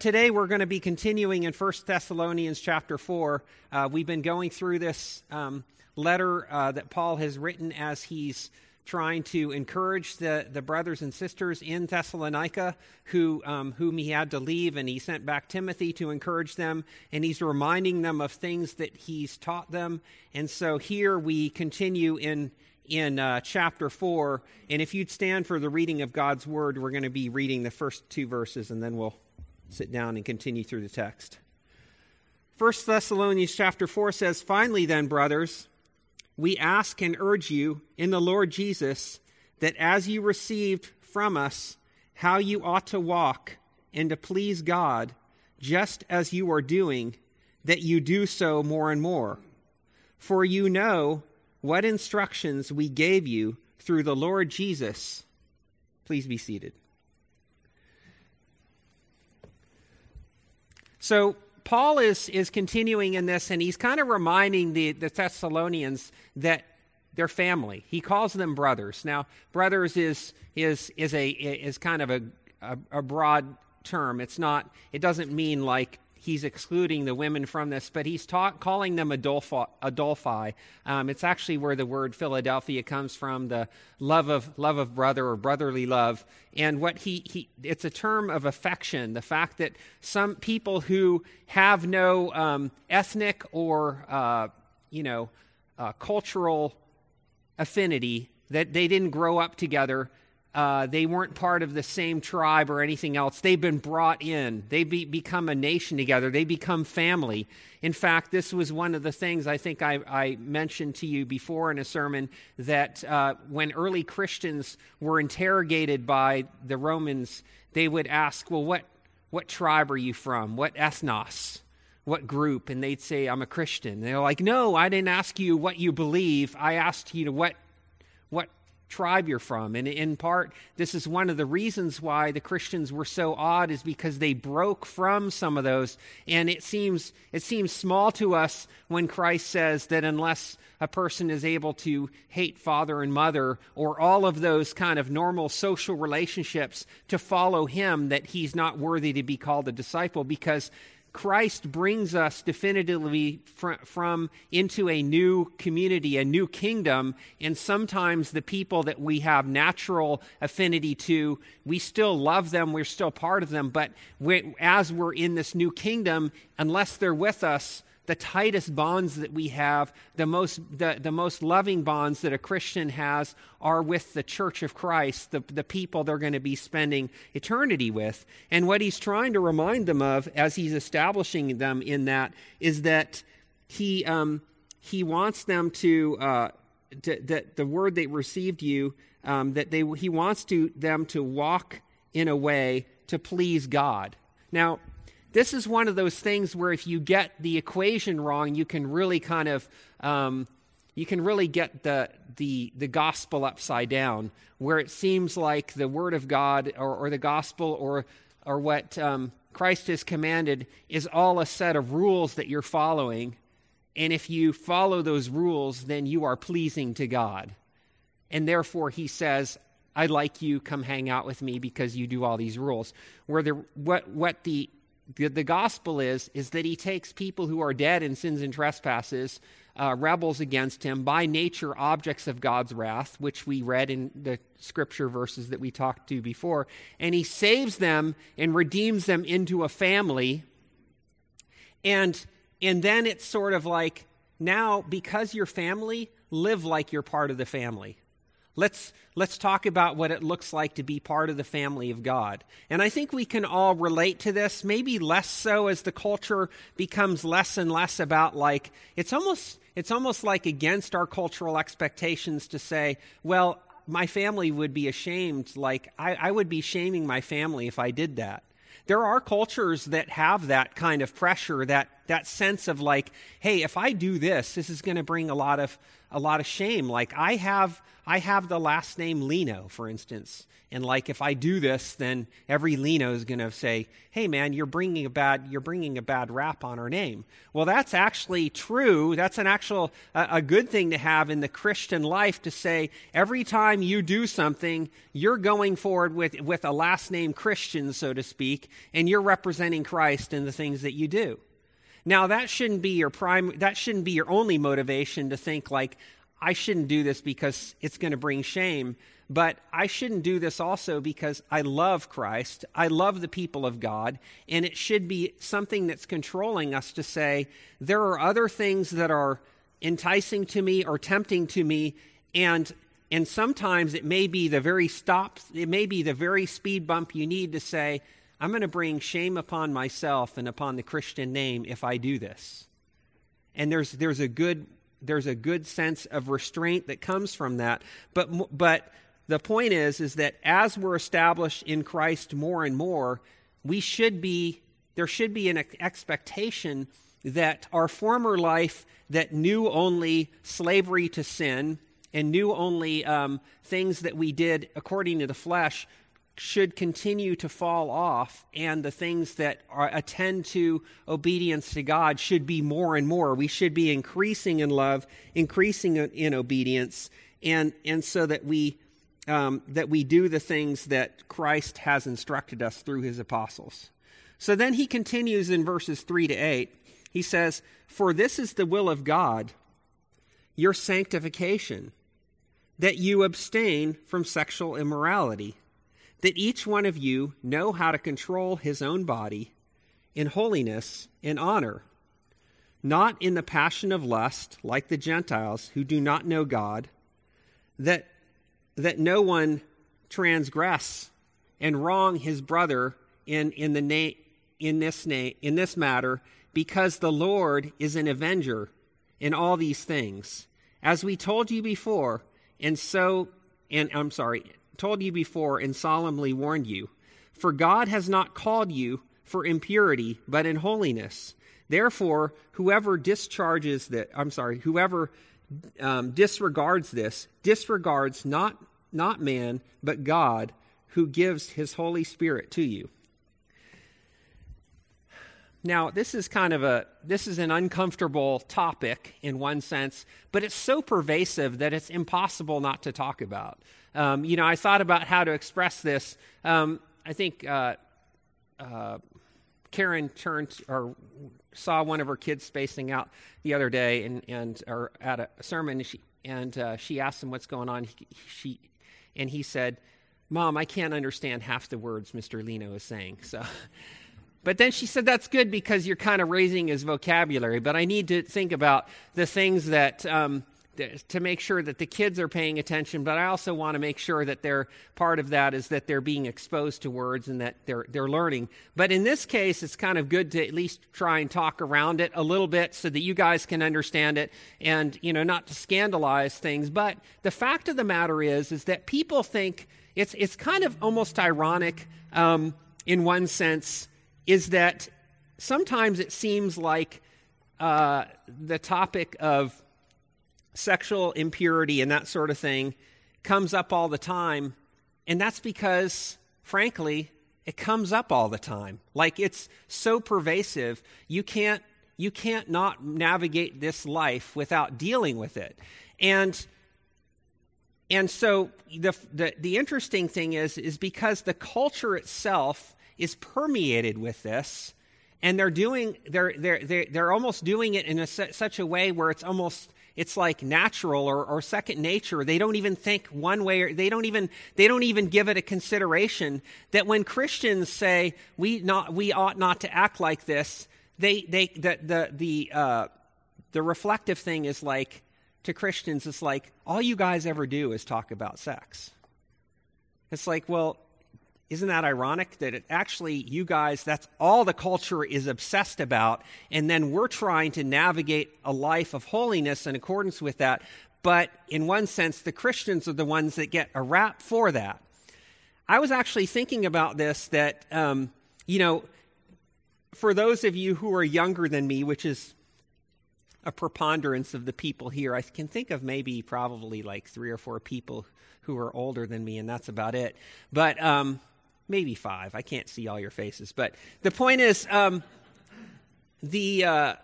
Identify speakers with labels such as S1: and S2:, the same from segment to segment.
S1: Today we're going to be continuing in 1 Thessalonians chapter 4. Uh, we've been going through this um, letter uh, that Paul has written as he's trying to encourage the, the brothers and sisters in Thessalonica who, um, whom he had to leave, and he sent back Timothy to encourage them, and he's reminding them of things that he's taught them. And so here we continue in, in uh, chapter 4, and if you'd stand for the reading of God's word, we're going to be reading the first two verses, and then we'll sit down and continue through the text. 1 Thessalonians chapter 4 says, Finally, then, brothers, we ask and urge you in the Lord Jesus that as you received from us how you ought to walk and to please God, just as you are doing, that you do so more and more. For you know what instructions we gave you through the Lord Jesus. Please be seated. So, Paul is, is continuing in this, and he's kind of reminding the, the Thessalonians that they're family. He calls them brothers. Now, brothers is, is, is, a, is kind of a, a, a broad term. It's not, it doesn't mean like he's excluding the women from this, but he's calling them Adelphi. Um, it's actually where the word Philadelphia comes from, the love of love of brother or brotherly love. And what he, he it's a term of affection. The fact that some people who have no um, ethnic or uh, you know uh, cultural affinity, that they didn't grow up together, uh, they weren't part of the same tribe or anything else. They've been brought in. They be, become a nation together. They become family. In fact, this was one of the things I think I, I mentioned to you before in a sermon that uh, when early Christians were interrogated by the Romans, they would ask, Well, what, what tribe are you from? What ethnos? What group? And they'd say, I'm a Christian. They're like, No, I didn't ask you what you believe. I asked you what what tribe you're from. And in part, this is one of the reasons why the Christians were so odd is because they broke from some of those. And it seems it seems small to us when Christ says that unless a person is able to hate father and mother or all of those kind of normal social relationships to follow him that he's not worthy to be called a disciple because Christ brings us definitively fr- from into a new community, a new kingdom, and sometimes the people that we have natural affinity to, we still love them, we're still part of them, but we, as we're in this new kingdom, unless they're with us, the tightest bonds that we have, the most, the, the most loving bonds that a Christian has are with the church of Christ, the, the people they're going to be spending eternity with. And what he's trying to remind them of as he's establishing them in that is that he, um, he wants them to, uh, to, that the word they received you, um, that they, he wants to, them to walk in a way to please God. Now, this is one of those things where if you get the equation wrong, you can really kind of um, you can really get the, the, the gospel upside down, where it seems like the word of God or, or the gospel or, or what um, Christ has commanded is all a set of rules that you're following. And if you follow those rules, then you are pleasing to God. And therefore, he says, I'd like you come hang out with me because you do all these rules. Where the, what, what the the, the gospel is is that he takes people who are dead in sins and trespasses uh, rebels against him by nature objects of god's wrath which we read in the scripture verses that we talked to before and he saves them and redeems them into a family. And and then it's sort of like now because you're family live like you're part of the family Let's, let's talk about what it looks like to be part of the family of God. And I think we can all relate to this, maybe less so as the culture becomes less and less about like, it's almost, it's almost like against our cultural expectations to say, well, my family would be ashamed. Like, I, I would be shaming my family if I did that. There are cultures that have that kind of pressure, that that sense of like, hey, if I do this, this is going to bring a lot of a lot of shame. Like I have I have the last name Lino, for instance, and like if I do this, then every Lino is going to say, "Hey, man, you're bringing a bad you're bringing a bad rap on our name." Well, that's actually true. That's an actual a, a good thing to have in the Christian life to say every time you do something, you're going forward with with a last name Christian, so to speak, and you're representing Christ in the things that you do. Now, that shouldn't be your prime that shouldn't be your only motivation to think like I shouldn't do this because it's going to bring shame but I shouldn't do this also because I love Christ. I love the people of God. And it should be something that's controlling us to say, there are other things that are enticing to me or tempting to me. And, and sometimes it may be the very stop, it may be the very speed bump you need to say, I'm going to bring shame upon myself and upon the Christian name if I do this. And there's, there's a good there's a good sense of restraint that comes from that. But, but the point is is that as we're established in Christ more and more, we should be there should be an expectation that our former life that knew only slavery to sin and knew only um, things that we did according to the flesh should continue to fall off, and the things that are, attend to obedience to God should be more and more. We should be increasing in love, increasing in obedience, and, and so that we um, that we do the things that Christ has instructed us through his apostles. So then he continues in verses 3 to 8. He says, For this is the will of God, your sanctification, that you abstain from sexual immorality, that each one of you know how to control his own body in holiness and honor, not in the passion of lust like the Gentiles who do not know God, that that no one transgress and wrong his brother in, in, the na- in, this na- in this matter, because the Lord is an avenger in all these things. As we told you before, and so, and I'm sorry, told you before and solemnly warned you. For God has not called you for impurity, but in holiness. Therefore, whoever discharges that, I'm sorry, whoever um, disregards this, disregards not not man, but God, who gives his Holy Spirit to you. Now, this is kind of a this is an uncomfortable topic in one sense, but it's so pervasive that it's impossible not to talk about. Um, you know, I thought about how to express this. Um, I think uh, uh, Karen turned or saw one of her kids spacing out the other day, and and or at a sermon, and she and uh, she asked him what's going on. He, she and he said, Mom, I can't understand half the words Mr. Lino is saying. So, but then she said, That's good because you're kind of raising his vocabulary. But I need to think about the things that, um, to make sure that the kids are paying attention. But I also want to make sure that they're part of that is that they're being exposed to words and that they're, they're learning. But in this case, it's kind of good to at least try and talk around it a little bit so that you guys can understand it and, you know, not to scandalize things. But the fact of the matter is, is that people think it's, it's kind of almost ironic um, in one sense is that sometimes it seems like uh, the topic of sexual impurity and that sort of thing comes up all the time. And that's because, frankly, it comes up all the time. Like it's so pervasive, you can't you can't not navigate this life without dealing with it. And and so the, the, the interesting thing is is because the culture itself is permeated with this and they're doing they're they're they're, they're almost doing it in a, such a way where it's almost it's like natural or, or second nature. They don't even think one way or they don't even they don't even give it a consideration that when christians say we not we ought not to act like this they they the the the uh, the reflective thing is like to christians it's like all you guys ever do is talk about sex. It's like well isn't that ironic that it actually, you guys, that's all the culture is obsessed about, and then we're trying to navigate a life of holiness in accordance with that. But in one sense, the Christians are the ones that get a rap for that. I was actually thinking about this that, um, you know, for those of you who are younger than me, which is a preponderance of the people here, I can think of maybe probably like three or four people who are older than me, and that's about it. But um, maybe five. I can't see all your faces. But the point is, um, the. Uh,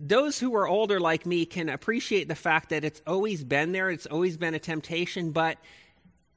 S1: those who are older like me can appreciate the fact that it's always been there, it's always been a temptation, but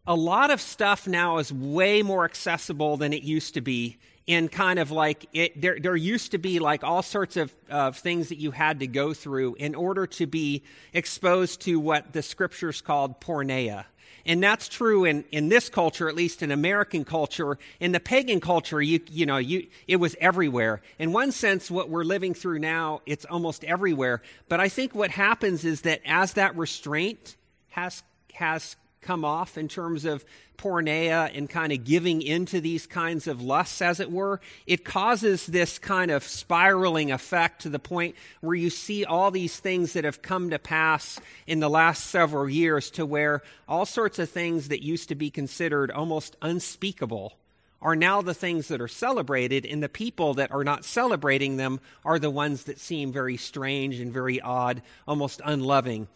S1: a lot of stuff now is way more accessible than it used to be in kind of like it there, there used to be like all sorts of, of things that you had to go through in order to be exposed to what the scriptures called porneia and that's true in, in this culture, at least in American culture. In the pagan culture, you, you know, you, it was everywhere. In one sense, what we're living through now, it's almost everywhere. But I think what happens is that as that restraint has, has come off in terms of porneia and kind of giving into these kinds of lusts, as it were, it causes this kind of spiraling effect to the point where you see all these things that have come to pass in the last several years to where all sorts of things that used to be considered almost unspeakable are now the things that are celebrated, and the people that are not celebrating them are the ones that seem very strange and very odd, almost unloving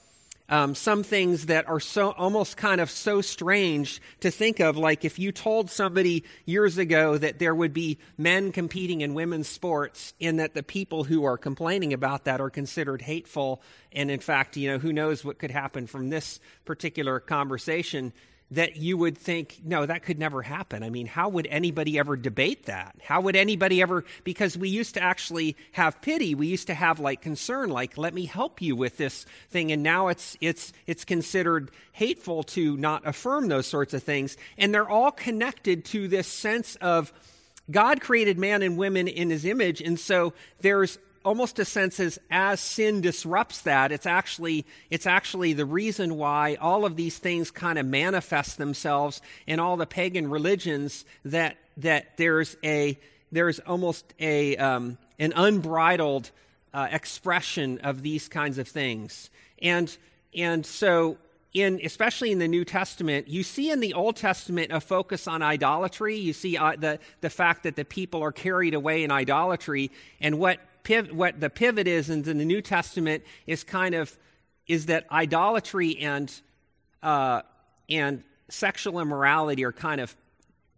S1: um, some things that are so almost kind of so strange to think of. Like if you told somebody years ago that there would be men competing in women's sports, and that the people who are complaining about that are considered hateful, and in fact, you know, who knows what could happen from this particular conversation that you would think, no, that could never happen. I mean, how would anybody ever debate that? How would anybody ever, because we used to actually have pity. We used to have like concern, like, let me help you with this thing. And now it's, it's, it's considered hateful to not affirm those sorts of things. And they're all connected to this sense of God created man and women in his image. And so there's almost a sense as as sin disrupts that it's actually it's actually the reason why all of these things kind of manifest themselves in all the pagan religions that that there's a there's almost a um, an unbridled uh, expression of these kinds of things and and so in especially in the New Testament, you see in the Old Testament a focus on idolatry. You see uh, the the fact that the people are carried away in idolatry, and what piv- what the pivot is in the New Testament is kind of is that idolatry and uh, and sexual immorality are kind of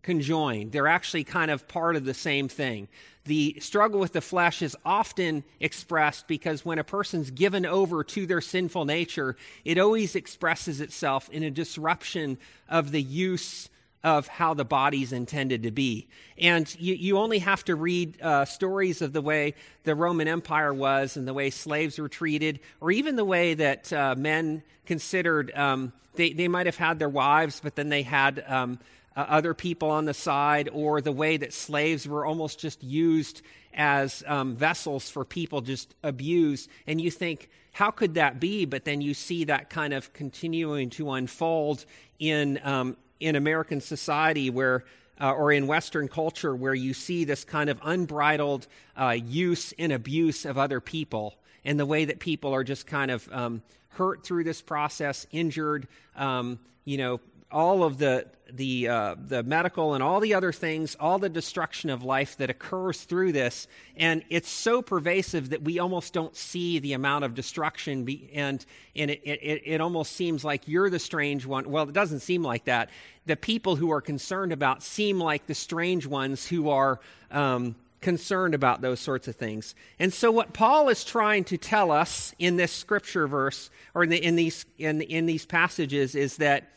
S1: conjoined. They're actually kind of part of the same thing. The struggle with the flesh is often expressed because when a person's given over to their sinful nature, it always expresses itself in a disruption of the use of how the body's intended to be. And you, you only have to read uh, stories of the way the Roman Empire was and the way slaves were treated, or even the way that uh, men considered um, they, they might have had their wives, but then they had um, uh, other people on the side, or the way that slaves were almost just used as um, vessels for people just abused. And you think, how could that be? But then you see that kind of continuing to unfold in um, in American society where uh, or in Western culture where you see this kind of unbridled uh, use and abuse of other people and the way that people are just kind of um, hurt through this process, injured, um, you know, all of the the uh, the medical and all the other things, all the destruction of life that occurs through this, and it's so pervasive that we almost don't see the amount of destruction, be, and and it, it it almost seems like you're the strange one. Well, it doesn't seem like that. The people who are concerned about seem like the strange ones who are. Um, concerned about those sorts of things. And so what Paul is trying to tell us in this scripture verse or in, the, in these in, in these passages is that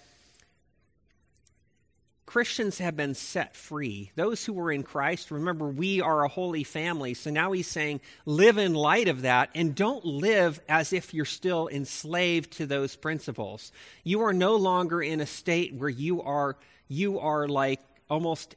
S1: Christians have been set free. Those who were in Christ, remember, we are a holy family. So now he's saying, live in light of that and don't live as if you're still enslaved to those principles. You are no longer in a state where you are, you are like almost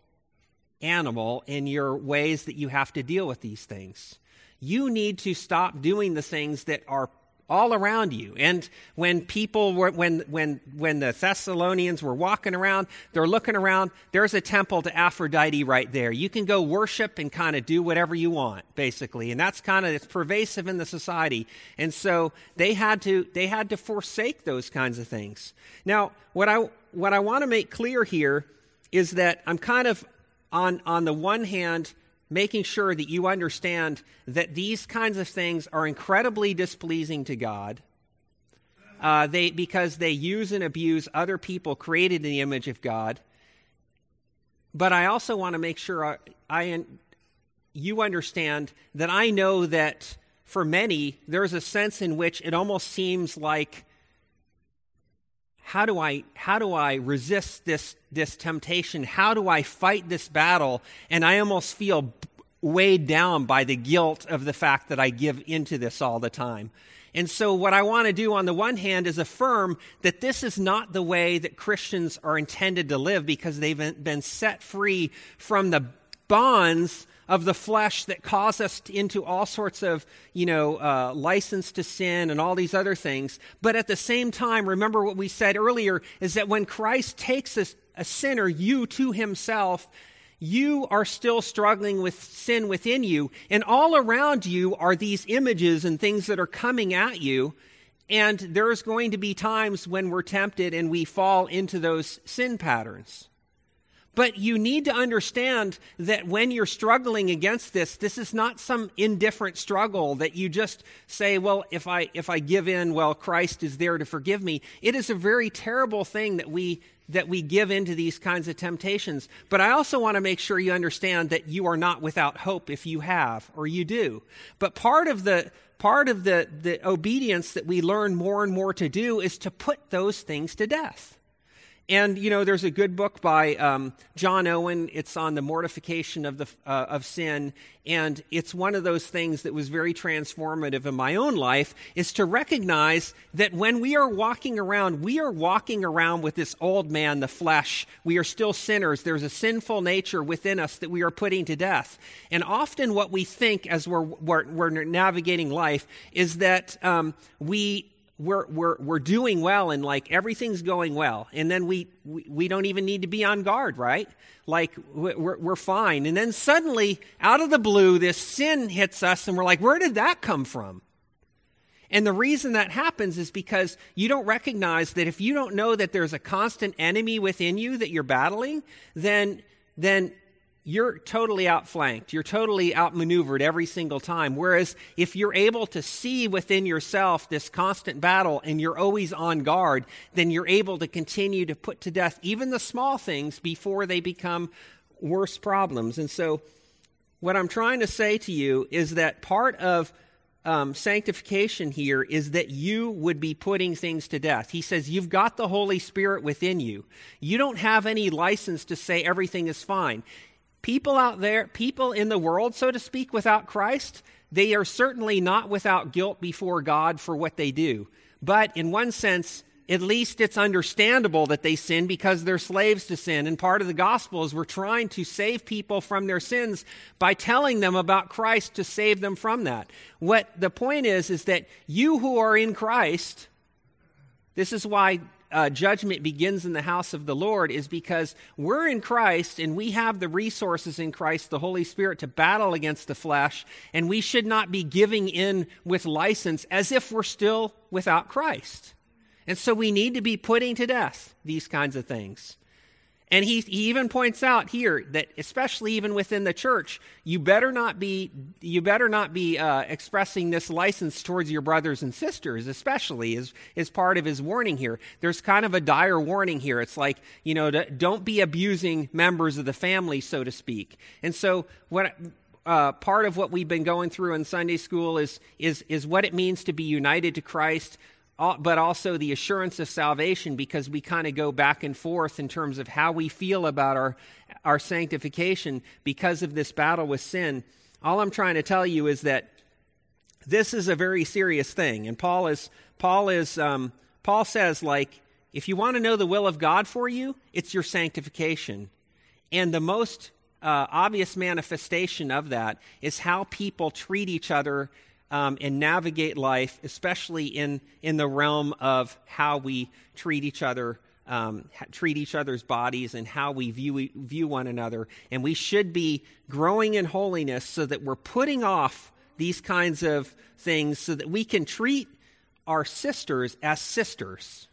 S1: animal in your ways that you have to deal with these things. You need to stop doing the things that are all around you. And when people were, when, when, when the Thessalonians were walking around, they're looking around, there's a temple to Aphrodite right there. You can go worship and kind of do whatever you want, basically. And that's kind of, it's pervasive in the society. And so they had to, they had to forsake those kinds of things. Now, what I, what I want to make clear here is that I'm kind of on, on the one hand, making sure that you understand that these kinds of things are incredibly displeasing to God. Uh, they, because they use and abuse other people created in the image of God. But I also want to make sure I, I, you understand that I know that for many, there's a sense in which it almost seems like how do I how do I resist this this temptation? How do I fight this battle? And I almost feel weighed down by the guilt of the fact that I give into this all the time. And so, what I want to do on the one hand is affirm that this is not the way that Christians are intended to live because they've been set free from the bonds of the flesh that cause us into all sorts of, you know, uh, license to sin and all these other things. But at the same time, remember what we said earlier is that when Christ takes a, a sinner, you to himself, you are still struggling with sin within you. And all around you are these images and things that are coming at you. And there's going to be times when we're tempted and we fall into those sin patterns. But you need to understand that when you're struggling against this, this is not some indifferent struggle that you just say, well, if I, if I give in, well, Christ is there to forgive me. It is a very terrible thing that we, that we give into these kinds of temptations. But I also want to make sure you understand that you are not without hope if you have, or you do. But part of the, part of the, the obedience that we learn more and more to do is to put those things to death. And you know, there's a good book by um, John Owen. It's on the mortification of the uh, of sin, and it's one of those things that was very transformative in my own life. Is to recognize that when we are walking around, we are walking around with this old man, the flesh. We are still sinners. There's a sinful nature within us that we are putting to death. And often, what we think as we're we're, we're navigating life is that um, we we're, we're, we're doing well and like everything's going well. And then we, we, we don't even need to be on guard, right? Like we're, we're fine. And then suddenly, out of the blue, this sin hits us and we're like, where did that come from? And the reason that happens is because you don't recognize that if you don't know that there's a constant enemy within you that you're battling, then, then you're totally outflanked. You're totally outmaneuvered every single time. Whereas if you're able to see within yourself this constant battle and you're always on guard, then you're able to continue to put to death even the small things before they become worse problems. And so, what I'm trying to say to you is that part of um, sanctification here is that you would be putting things to death. He says, You've got the Holy Spirit within you. You don't have any license to say everything is fine people out there, people in the world, so to speak, without Christ, they are certainly not without guilt before God for what they do. But in one sense, at least it's understandable that they sin because they're slaves to sin. And part of the gospel is we're trying to save people from their sins by telling them about Christ to save them from that. What the point is, is that you who are in Christ, this is why uh, judgment begins in the house of the Lord is because we're in Christ and we have the resources in Christ, the Holy Spirit, to battle against the flesh, and we should not be giving in with license as if we're still without Christ. And so we need to be putting to death these kinds of things. And he, he even points out here that, especially even within the church, you better not be, you better not be uh, expressing this license towards your brothers and sisters, especially as, as part of his warning here. There's kind of a dire warning here. It's like, you know, to, don't be abusing members of the family, so to speak. And so, what, uh, part of what we've been going through in Sunday school is, is, is what it means to be united to Christ, but also the assurance of salvation because we kind of go back and forth in terms of how we feel about our, our sanctification because of this battle with sin. All I'm trying to tell you is that this is a very serious thing. And Paul is, Paul is, um, Paul says, like, if you want to know the will of God for you, it's your sanctification. And the most uh, obvious manifestation of that is how people treat each other um, and navigate life, especially in, in the realm of how we treat each other, um, treat each other's bodies, and how we view, view one another. And we should be growing in holiness so that we're putting off these kinds of things so that we can treat our sisters as sisters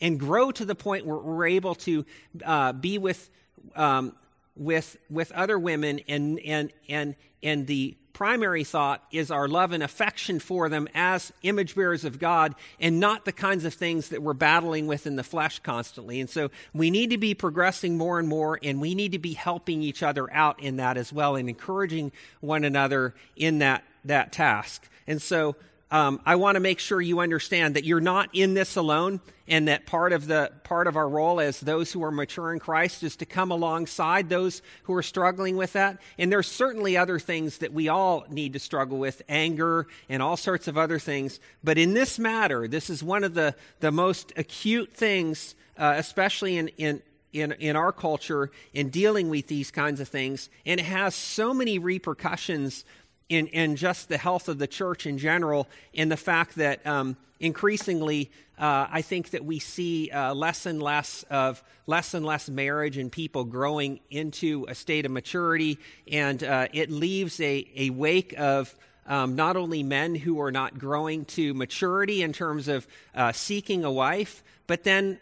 S1: and grow to the point where we're able to uh, be with. Um, with, with other women, and, and, and, and the primary thought is our love and affection for them as image bearers of God and not the kinds of things that we're battling with in the flesh constantly. And so we need to be progressing more and more, and we need to be helping each other out in that as well and encouraging one another in that, that task. And so um, I want to make sure you understand that you're not in this alone, and that part of the part of our role as those who are mature in Christ is to come alongside those who are struggling with that. And there's certainly other things that we all need to struggle with, anger and all sorts of other things. But in this matter, this is one of the the most acute things, uh, especially in in in, in our culture in dealing with these kinds of things, and it has so many repercussions in, in just the health of the church in general, in the fact that um, increasingly, uh, I think that we see uh, less and less of less and less marriage and people growing into a state of maturity, and uh, it leaves a, a wake of um, not only men who are not growing to maturity in terms of uh, seeking a wife, but then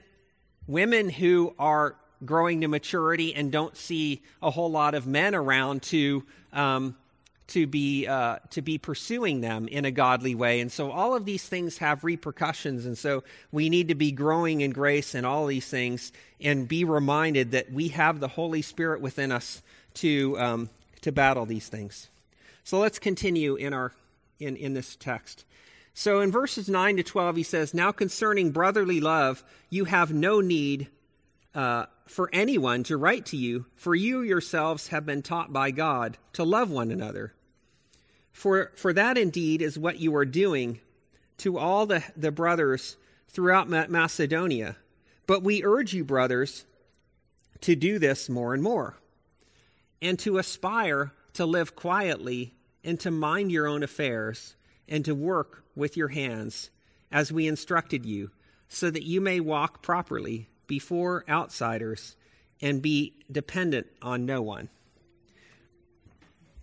S1: women who are growing to maturity and don't see a whole lot of men around to um, to be uh, to be pursuing them in a godly way. And so all of these things have repercussions. And so we need to be growing in grace and all these things and be reminded that we have the holy spirit within us to um, to battle these things. So let's continue in our in in this text. So in verses 9 to 12 he says now concerning brotherly love you have no need uh, for anyone to write to you, for you yourselves have been taught by God to love one another. For, for that indeed is what you are doing to all the, the brothers throughout Macedonia. But we urge you, brothers, to do this more and more, and to aspire to live quietly, and to mind your own affairs, and to work with your hands, as we instructed you, so that you may walk properly before outsiders and be dependent on no one.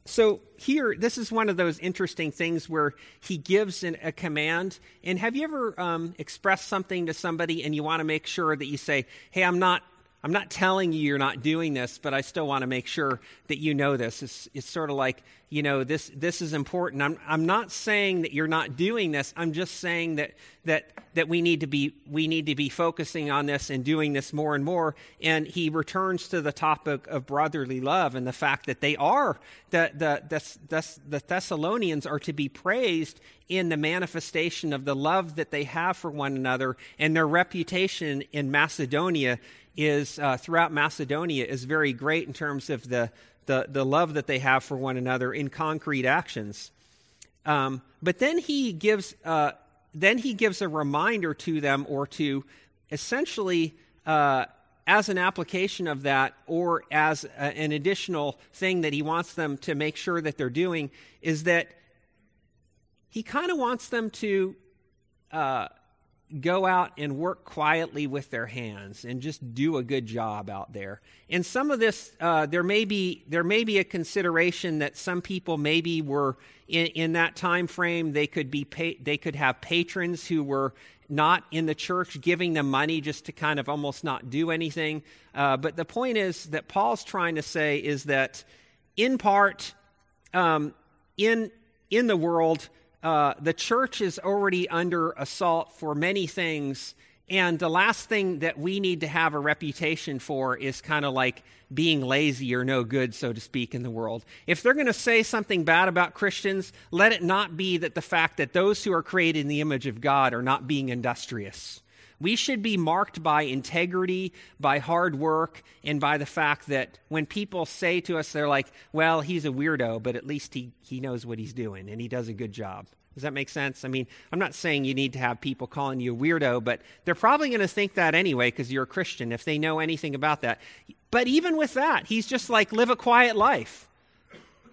S1: So here, this is one of those interesting things where he gives an, a command. And have you ever um, expressed something to somebody and you want to make sure that you say, "Hey, I'm not I'm not telling you you're not doing this, but I still want to make sure that you know this. It's, it's sort of like, you know, this, this is important. I'm, I'm not saying that you're not doing this. I'm just saying that, that, that we, need to be, we need to be focusing on this and doing this more and more. And he returns to the topic of brotherly love and the fact that they are, the, the, the, the Thessalonians are to be praised in the manifestation of the love that they have for one another and their reputation in Macedonia is uh, throughout Macedonia is very great in terms of the, the, the love that they have for one another in concrete actions. Um, but then he gives uh, then he gives a reminder to them, or to essentially uh, as an application of that, or as a, an additional thing that he wants them to make sure that they're doing, is that he kind of wants them to uh, go out and work quietly with their hands and just do a good job out there. And some of this, uh, there may be there may be a consideration that some people maybe were in, in that time frame. They could be pa- they could have patrons who were not in the church giving them money just to kind of almost not do anything. Uh, but the point is that Paul's trying to say is that in part, um, in in the world uh, the church is already under assault for many things. And the last thing that we need to have a reputation for is kind of like being lazy or no good, so to speak, in the world. If they're going to say something bad about Christians, let it not be that the fact that those who are created in the image of God are not being industrious. We should be marked by integrity, by hard work, and by the fact that when people say to us, they're like, well, he's a weirdo, but at least he, he knows what he's doing and he does a good job. Does that make sense? I mean, I'm not saying you need to have people calling you a weirdo, but they're probably going to think that anyway because you're a Christian if they know anything about that. But even with that, he's just like, live a quiet life.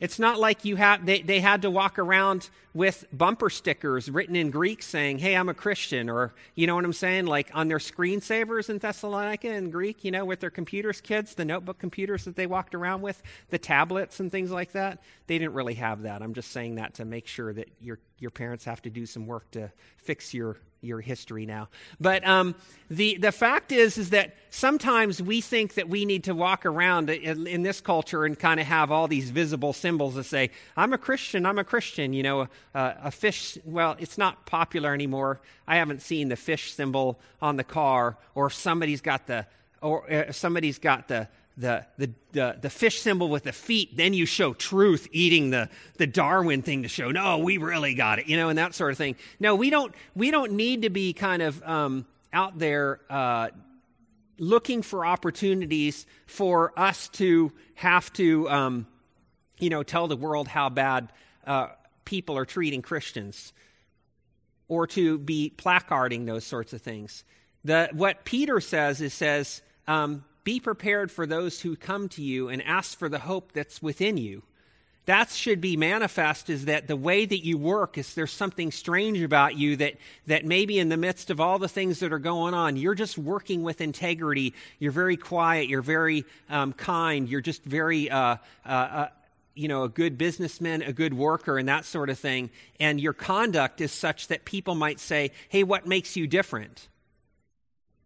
S1: It's not like you have, they, they had to walk around with bumper stickers written in Greek saying, hey, I'm a Christian, or, you know what I'm saying? Like on their screensavers in Thessalonica in Greek, you know, with their computers, kids, the notebook computers that they walked around with, the tablets and things like that. They didn't really have that. I'm just saying that to make sure that your, your parents have to do some work to fix your, your history now. But um, the, the fact is, is that sometimes we think that we need to walk around in, this culture and kind of have all these visible symbols that say, I'm a Christian, I'm a Christian. You know, a, a fish, well, it's not popular anymore. I haven't seen the fish symbol on the car, or somebody's got the, or uh, somebody's got the, the, the, the, the, fish symbol with the feet, then you show truth eating the, the Darwin thing to show, no, we really got it, you know, and that sort of thing. No, we don't, we don't need to be kind of um, out there uh, looking for opportunities for us to have to, um, you know, tell the world how bad uh, people are treating Christians or to be placarding those sorts of things. The, what Peter says is says, um, be prepared for those who come to you and ask for the hope that's within you. That should be manifest is that the way that you work is there's something strange about you that, that maybe in the midst of all the things that are going on, you're just working with integrity. You're very quiet. You're very um, kind. You're just very, uh, uh, uh, you know, a good businessman, a good worker, and that sort of thing. And your conduct is such that people might say, hey, what makes you different?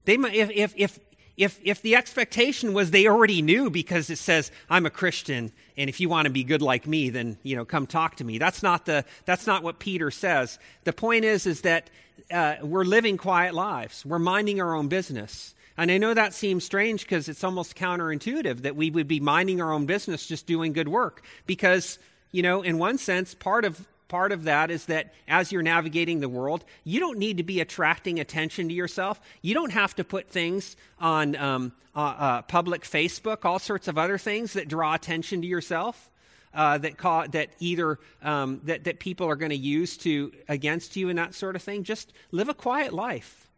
S1: They might, if, if, if, if, if the expectation was they already knew because it says i'm a christian and if you want to be good like me then you know come talk to me. That's not the that's not what peter says. The point is is that uh, we're living quiet lives. We're minding our own business. And i know that seems strange because it's almost counterintuitive that we would be minding our own business just doing good work because you know in one sense part of part of that is that as you're navigating the world, you don't need to be attracting attention to yourself. You don't have to put things on um, uh, uh, public Facebook, all sorts of other things that draw attention to yourself. Uh, that that either um, that that people are going to use to against you and that sort of thing. Just live a quiet life.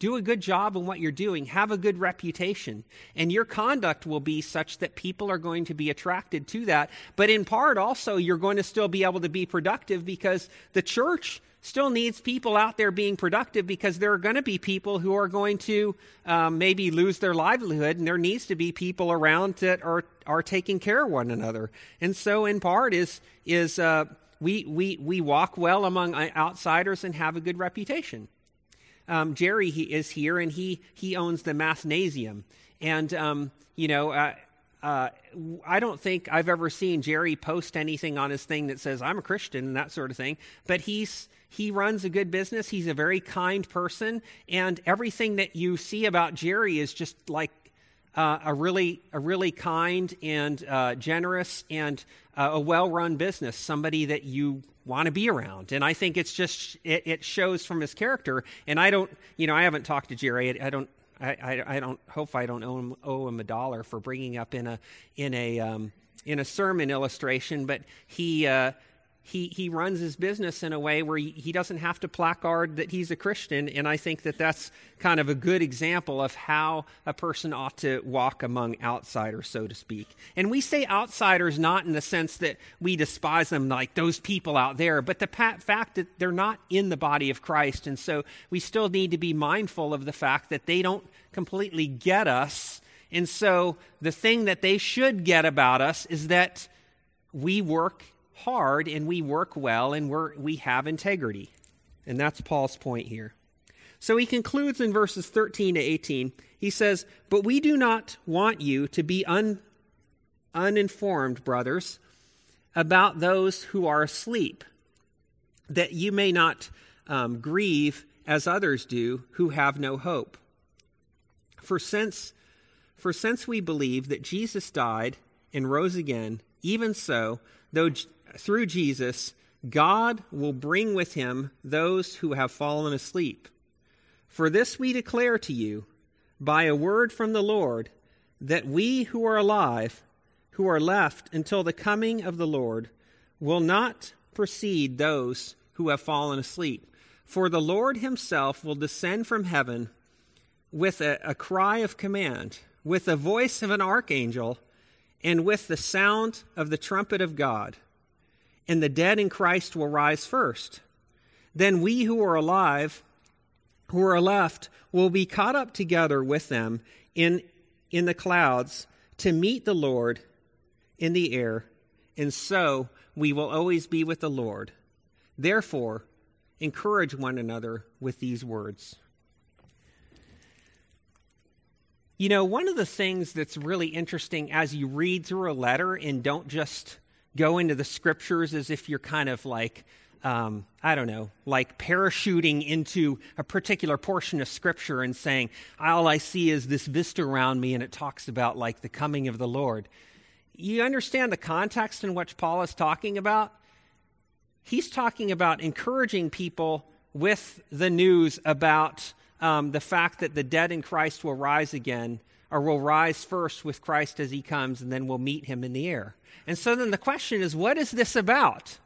S1: Do a good job in what you're doing. Have a good reputation. And your conduct will be such that people are going to be attracted to that. But in part, also, you're going to still be able to be productive because the church still needs people out there being productive because there are going to be people who are going to um, maybe lose their livelihood, and there needs to be people around that are, are taking care of one another. And so, in part, is, is uh, we, we, we walk well among outsiders and have a good reputation um, Jerry he is here, and he he owns the Mathnasium, and um, you know. Uh, uh, I don't think I've ever seen Jerry post anything on his thing that says I'm a Christian and that sort of thing. But he's he runs a good business. He's a very kind person, and everything that you see about Jerry is just like uh, a really a really kind and uh, generous and uh, a well-run business. Somebody that you want to be around. And I think it's just, it, it, shows from his character. And I don't, you know, I haven't talked to Jerry. I don't, I, I, I don't hope I don't owe him, owe him, a dollar for bringing up in a, in a, um, in a sermon illustration, but he, uh, he, he runs his business in a way where he, he doesn't have to placard that he's a Christian. And I think that that's kind of a good example of how a person ought to walk among outsiders, so to speak. And we say outsiders not in the sense that we despise them like those people out there, but the fact that they're not in the body of Christ. And so we still need to be mindful of the fact that they don't completely get us. And so the thing that they should get about us is that we work hard and we work well and we're, we have integrity. And that's Paul's point here. So he concludes in verses 13 to 18. He says, But we do not want you to be un, uninformed, brothers, about those who are asleep, that you may not um, grieve as others do who have no hope. For since, for since we believe that Jesus died and rose again, even so, though through Jesus, God will bring with him those who have fallen asleep. For this we declare to you by a word from the Lord that we who are alive, who are left until the coming of the Lord, will not precede those who have fallen asleep. For the Lord himself will descend from heaven with a, a cry of command, with the voice of an archangel, and with the sound of the trumpet of God and the dead in Christ will rise first. Then we who are alive, who are left, will be caught up together with them in, in the clouds to meet the Lord in the air, and so we will always be with the Lord. Therefore, encourage one another with these words. You know, one of the things that's really interesting as you read through a letter and don't just go into the scriptures as if you're kind of like, um, I don't know, like parachuting into a particular portion of scripture and saying, all I see is this vista around me and it talks about like the coming of the Lord. You understand the context in which Paul is talking about? He's talking about encouraging people with the news about um, the fact that the dead in Christ will rise again, or we'll rise first with Christ as he comes, and then we'll meet him in the air. And so then the question is what is this about?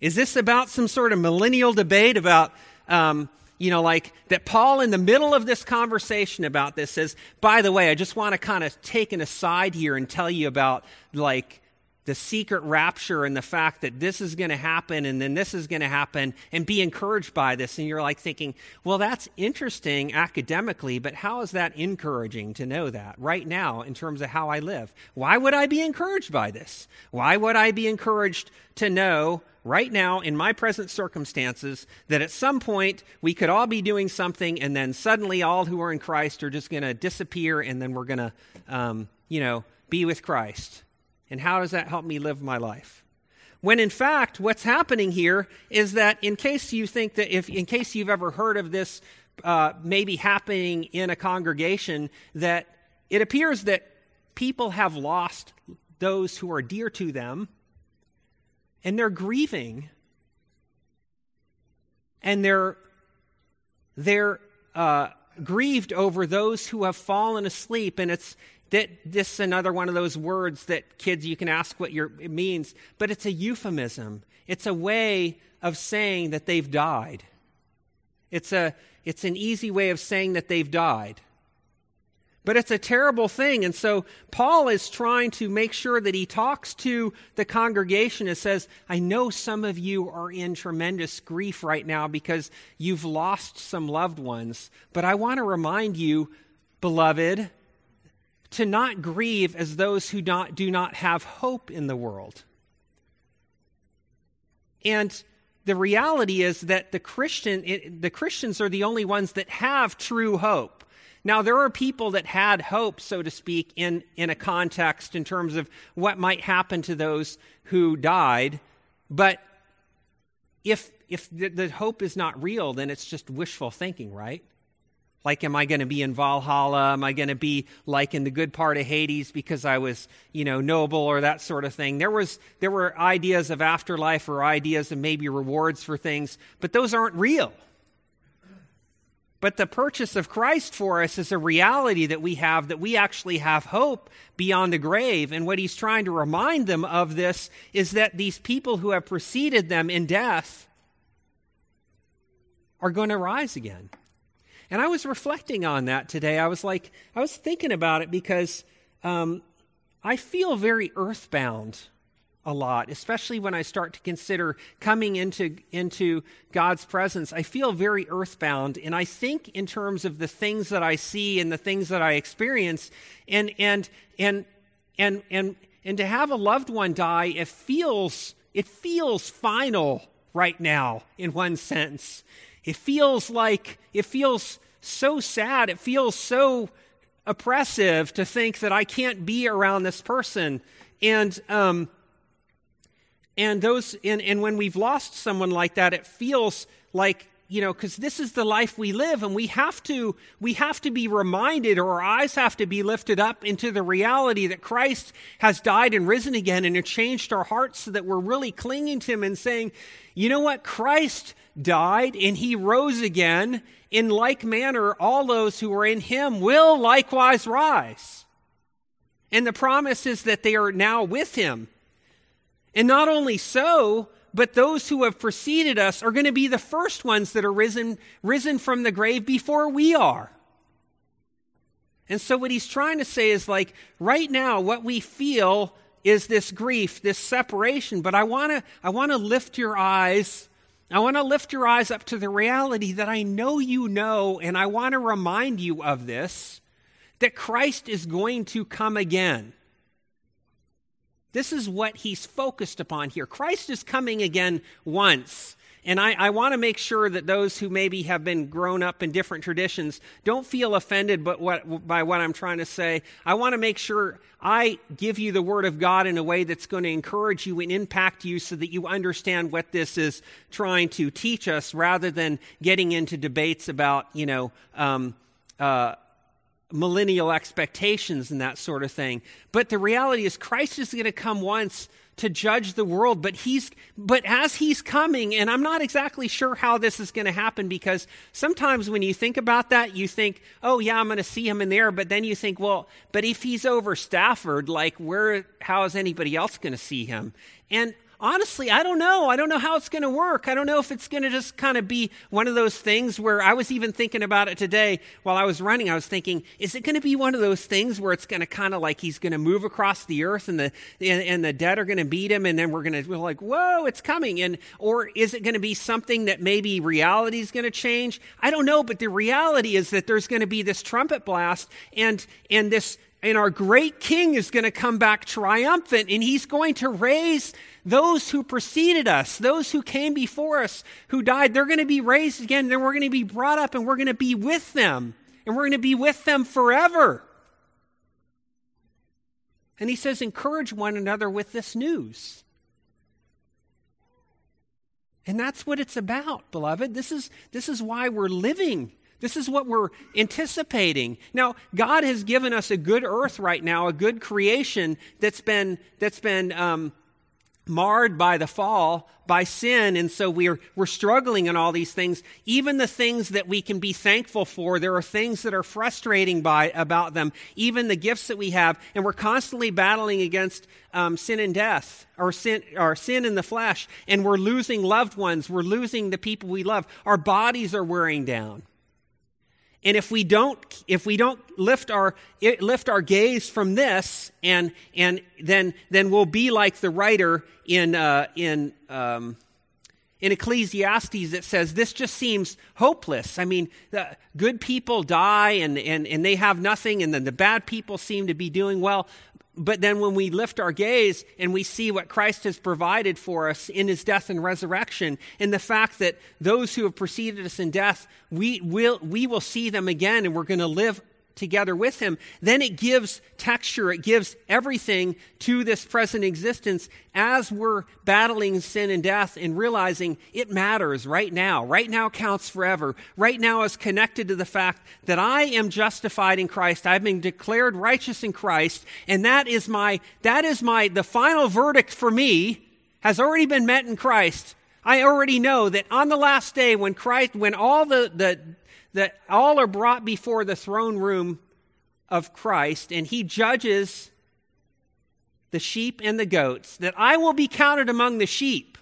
S1: Is this about some sort of millennial debate about, um, you know, like that Paul, in the middle of this conversation about this, says, by the way, I just want to kind of take an aside here and tell you about, like, the secret rapture and the fact that this is going to happen and then this is going to happen and be encouraged by this. And you're like thinking, well, that's interesting academically, but how is that encouraging to know that right now in terms of how I live? Why would I be encouraged by this? Why would I be encouraged to know right now in my present circumstances that at some point we could all be doing something and then suddenly all who are in Christ are just going to disappear and then we're going to, um, you know, be with Christ? And how does that help me live my life? When in fact, what's happening here is that in case you think that if, in case you've ever heard of this uh, maybe happening in a congregation, that it appears that people have lost those who are dear to them and they're grieving and they're they're uh, grieved over those who have fallen asleep and it's that this is another one of those words that kids you can ask what your, it means, but it's a euphemism. It's a way of saying that they've died. It's, a, it's an easy way of saying that they've died. But it's a terrible thing. And so Paul is trying to make sure that he talks to the congregation and says, I know some of you are in tremendous grief right now because you've lost some loved ones. But I want to remind you, beloved, to not grieve as those who not, do not have hope in the world. And the reality is that the Christian the Christians are the only ones that have true hope. Now there are people that had hope, so to speak, in, in a context in terms of what might happen to those who died, but if if the, the hope is not real, then it's just wishful thinking, right? Like, am I going to be in Valhalla? Am I going to be like in the good part of Hades because I was, you know, noble or that sort of thing? There was, there were ideas of afterlife or ideas of maybe rewards for things, but those aren't real. But the purchase of Christ for us is a reality that we have, that we actually have hope beyond the grave. And what he's trying to remind them of this is that these people who have preceded them in death are going to rise again. And I was reflecting on that today. I was like, I was thinking about it because um, I feel very earthbound a lot, especially when I start to consider coming into, into God's presence. I feel very earthbound, and I think in terms of the things that I see and the things that I experience, and and and and and and to have a loved one die, it feels it feels final right now in one sense. It feels like, it feels so sad. It feels so oppressive to think that I can't be around this person. And, um, and those, and, and when we've lost someone like that, it feels like you know because this is the life we live and we have to we have to be reminded or our eyes have to be lifted up into the reality that christ has died and risen again and it changed our hearts so that we're really clinging to him and saying you know what christ died and he rose again. In like manner, all those who are in him will likewise rise. And the promise is that they are now with him. And not only so, but those who have preceded us are going to be the first ones that are risen, risen from the grave before we are. And so, what he's trying to say is like, right now, what we feel is this grief, this separation, but I want to I want to lift your eyes I want to lift your eyes up to the reality that I know you know, and I want to remind you of this that Christ is going to come again. This is what he's focused upon here. Christ is coming again once. And I, I want to make sure that those who maybe have been grown up in different traditions don't feel offended but what, by what I'm trying to say. I want to make sure I give you the Word of God in a way that's going to encourage you and impact you so that you understand what this is trying to teach us rather than getting into debates about, you know, um, uh, millennial expectations and that sort of thing. But the reality is, Christ is going to come once to judge the world but he's but as he's coming and i'm not exactly sure how this is going to happen because sometimes when you think about that you think oh yeah i'm going to see him in there but then you think well but if he's over stafford like where how is anybody else going to see him and honestly, I don't know. I don't know how it's going to work. I don't know if it's going to just kind of be one of those things where I was even thinking about it today while I was running. I was thinking, is it going to be one of those things where it's going to kind of like he's going to move across the earth and the and, and the dead are going to beat him and then we're going to be like, whoa, it's coming. And or is it going to be something that maybe reality is going to change? I don't know, but the reality is that there's going to be this trumpet blast and and this and our great king is going to come back triumphant and he's going to raise those who preceded us, those who came before us, who died. They're going to be raised again. Then we're going to be brought up and we're going to be with them. And we're going to be with them forever. And he says, encourage one another with this news. And that's what it's about, beloved. This is, this is why we're living this is what we're anticipating. Now, God has given us a good earth right now, a good creation that's been, that's been um, marred by the fall, by sin, and so we're, we're struggling in all these things. Even the things that we can be thankful for, there are things that are frustrating by, about them. Even the gifts that we have, and we're constantly battling against um, sin and death, or sin, or sin in the flesh, and we're losing loved ones, we're losing the people we love. Our bodies are wearing down. And if we don't, if we don't lift our, lift our gaze from this, and, and then, then we'll be like the writer in, uh, in, um, in Ecclesiastes that says this just seems hopeless. I mean, the good people die and, and, and they have nothing, and then the bad people seem to be doing well. But then when we lift our gaze and we see what Christ has provided for us in his death and resurrection, and the fact that those who have preceded us in death, we will, we will see them again and we're going to live together with him, then it gives texture, it gives everything to this present existence as we're battling sin and death and realizing it matters right now. Right now counts forever. Right now is connected to the fact that I am justified in Christ. I've been declared righteous in Christ, and that is my that is my the final verdict for me has already been met in Christ. I already know that on the last day when Christ when all the the that all are brought before the throne room of Christ, and he judges the sheep and the goats, that I will be counted among the sheep.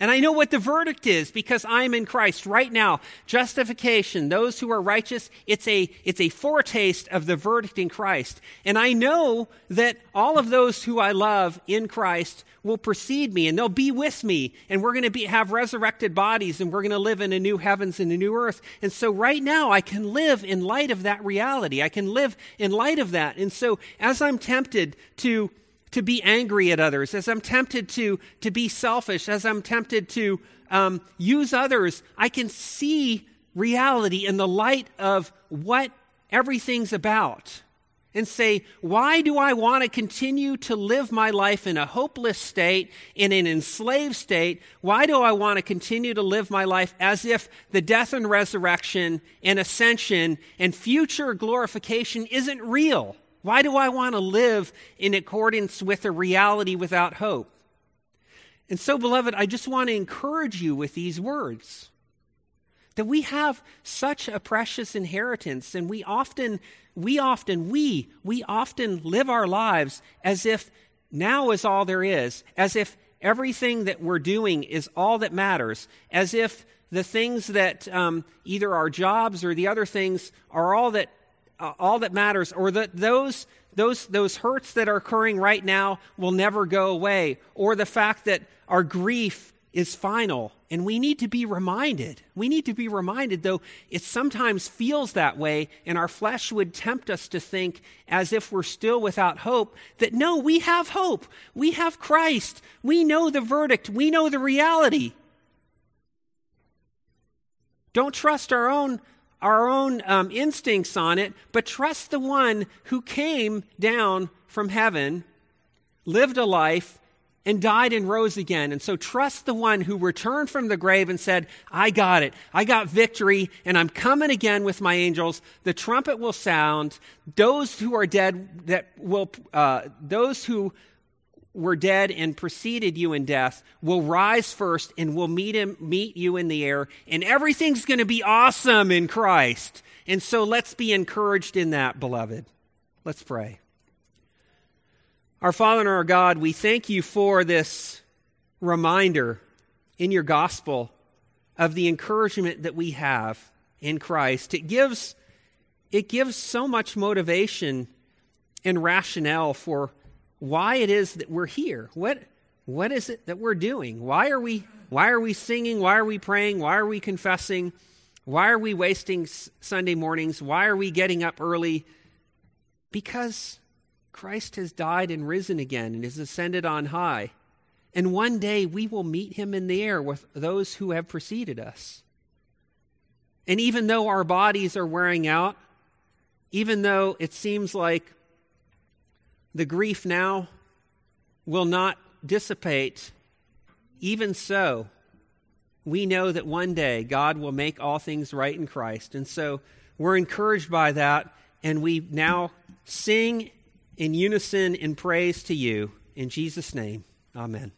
S1: And I know what the verdict is because I'm in Christ right now. Justification, those who are righteous, it's a, it's a foretaste of the verdict in Christ. And I know that all of those who I love in Christ will precede me and they'll be with me and we're going to be, have resurrected bodies and we're going to live in a new heavens and a new earth. And so right now I can live in light of that reality. I can live in light of that. And so as I'm tempted to to be angry at others, as I'm tempted to, to be selfish, as I'm tempted to um, use others, I can see reality in the light of what everything's about and say, why do I want to continue to live my life in a hopeless state, in an enslaved state? Why do I want to continue to live my life as if the death and resurrection and ascension and future glorification isn't real? Why do I want to live in accordance with a reality without hope? And so, beloved, I just want to encourage you with these words that we have such a precious inheritance, and we often, we often, we, we often live our lives as if now is all there is, as if everything that we're doing is all that matters, as if the things that um, either our jobs or the other things are all that all that matters, or that those, those, those hurts that are occurring right now will never go away, or the fact that our grief is final, and we need to be reminded. We need to be reminded, though it sometimes feels that way, and our flesh would tempt us to think, as if we're still without hope, that no, we have hope. We have Christ. We know the verdict. We know the reality. Don't trust our own our own um, instincts on it, but trust the one who came down from heaven, lived a life, and died and rose again. And so trust the one who returned from the grave and said, I got it. I got victory, and I'm coming again with my angels. The trumpet will sound. Those who are dead that will, uh, those who were dead and preceded you in death will rise first and will meet him meet you in the air and everything's going to be awesome in Christ. And so let's be encouraged in that, beloved. Let's pray. Our Father and our God, we thank you for this reminder in your gospel of the encouragement that we have in Christ. It gives it gives so much motivation and rationale for why it is that we're here. What, what is it that we're doing? Why are we, why are we singing? Why are we praying? Why are we confessing? Why are we wasting Sunday mornings? Why are we getting up early? Because Christ has died and risen again and is ascended on high. And one day we will meet him in the air with those who have preceded us. And even though our bodies are wearing out, even though it seems like the grief now will not dissipate. Even so, we know that one day God will make all things right in Christ. And so we're encouraged by that, and we now sing in unison in praise to you. In Jesus' name, amen.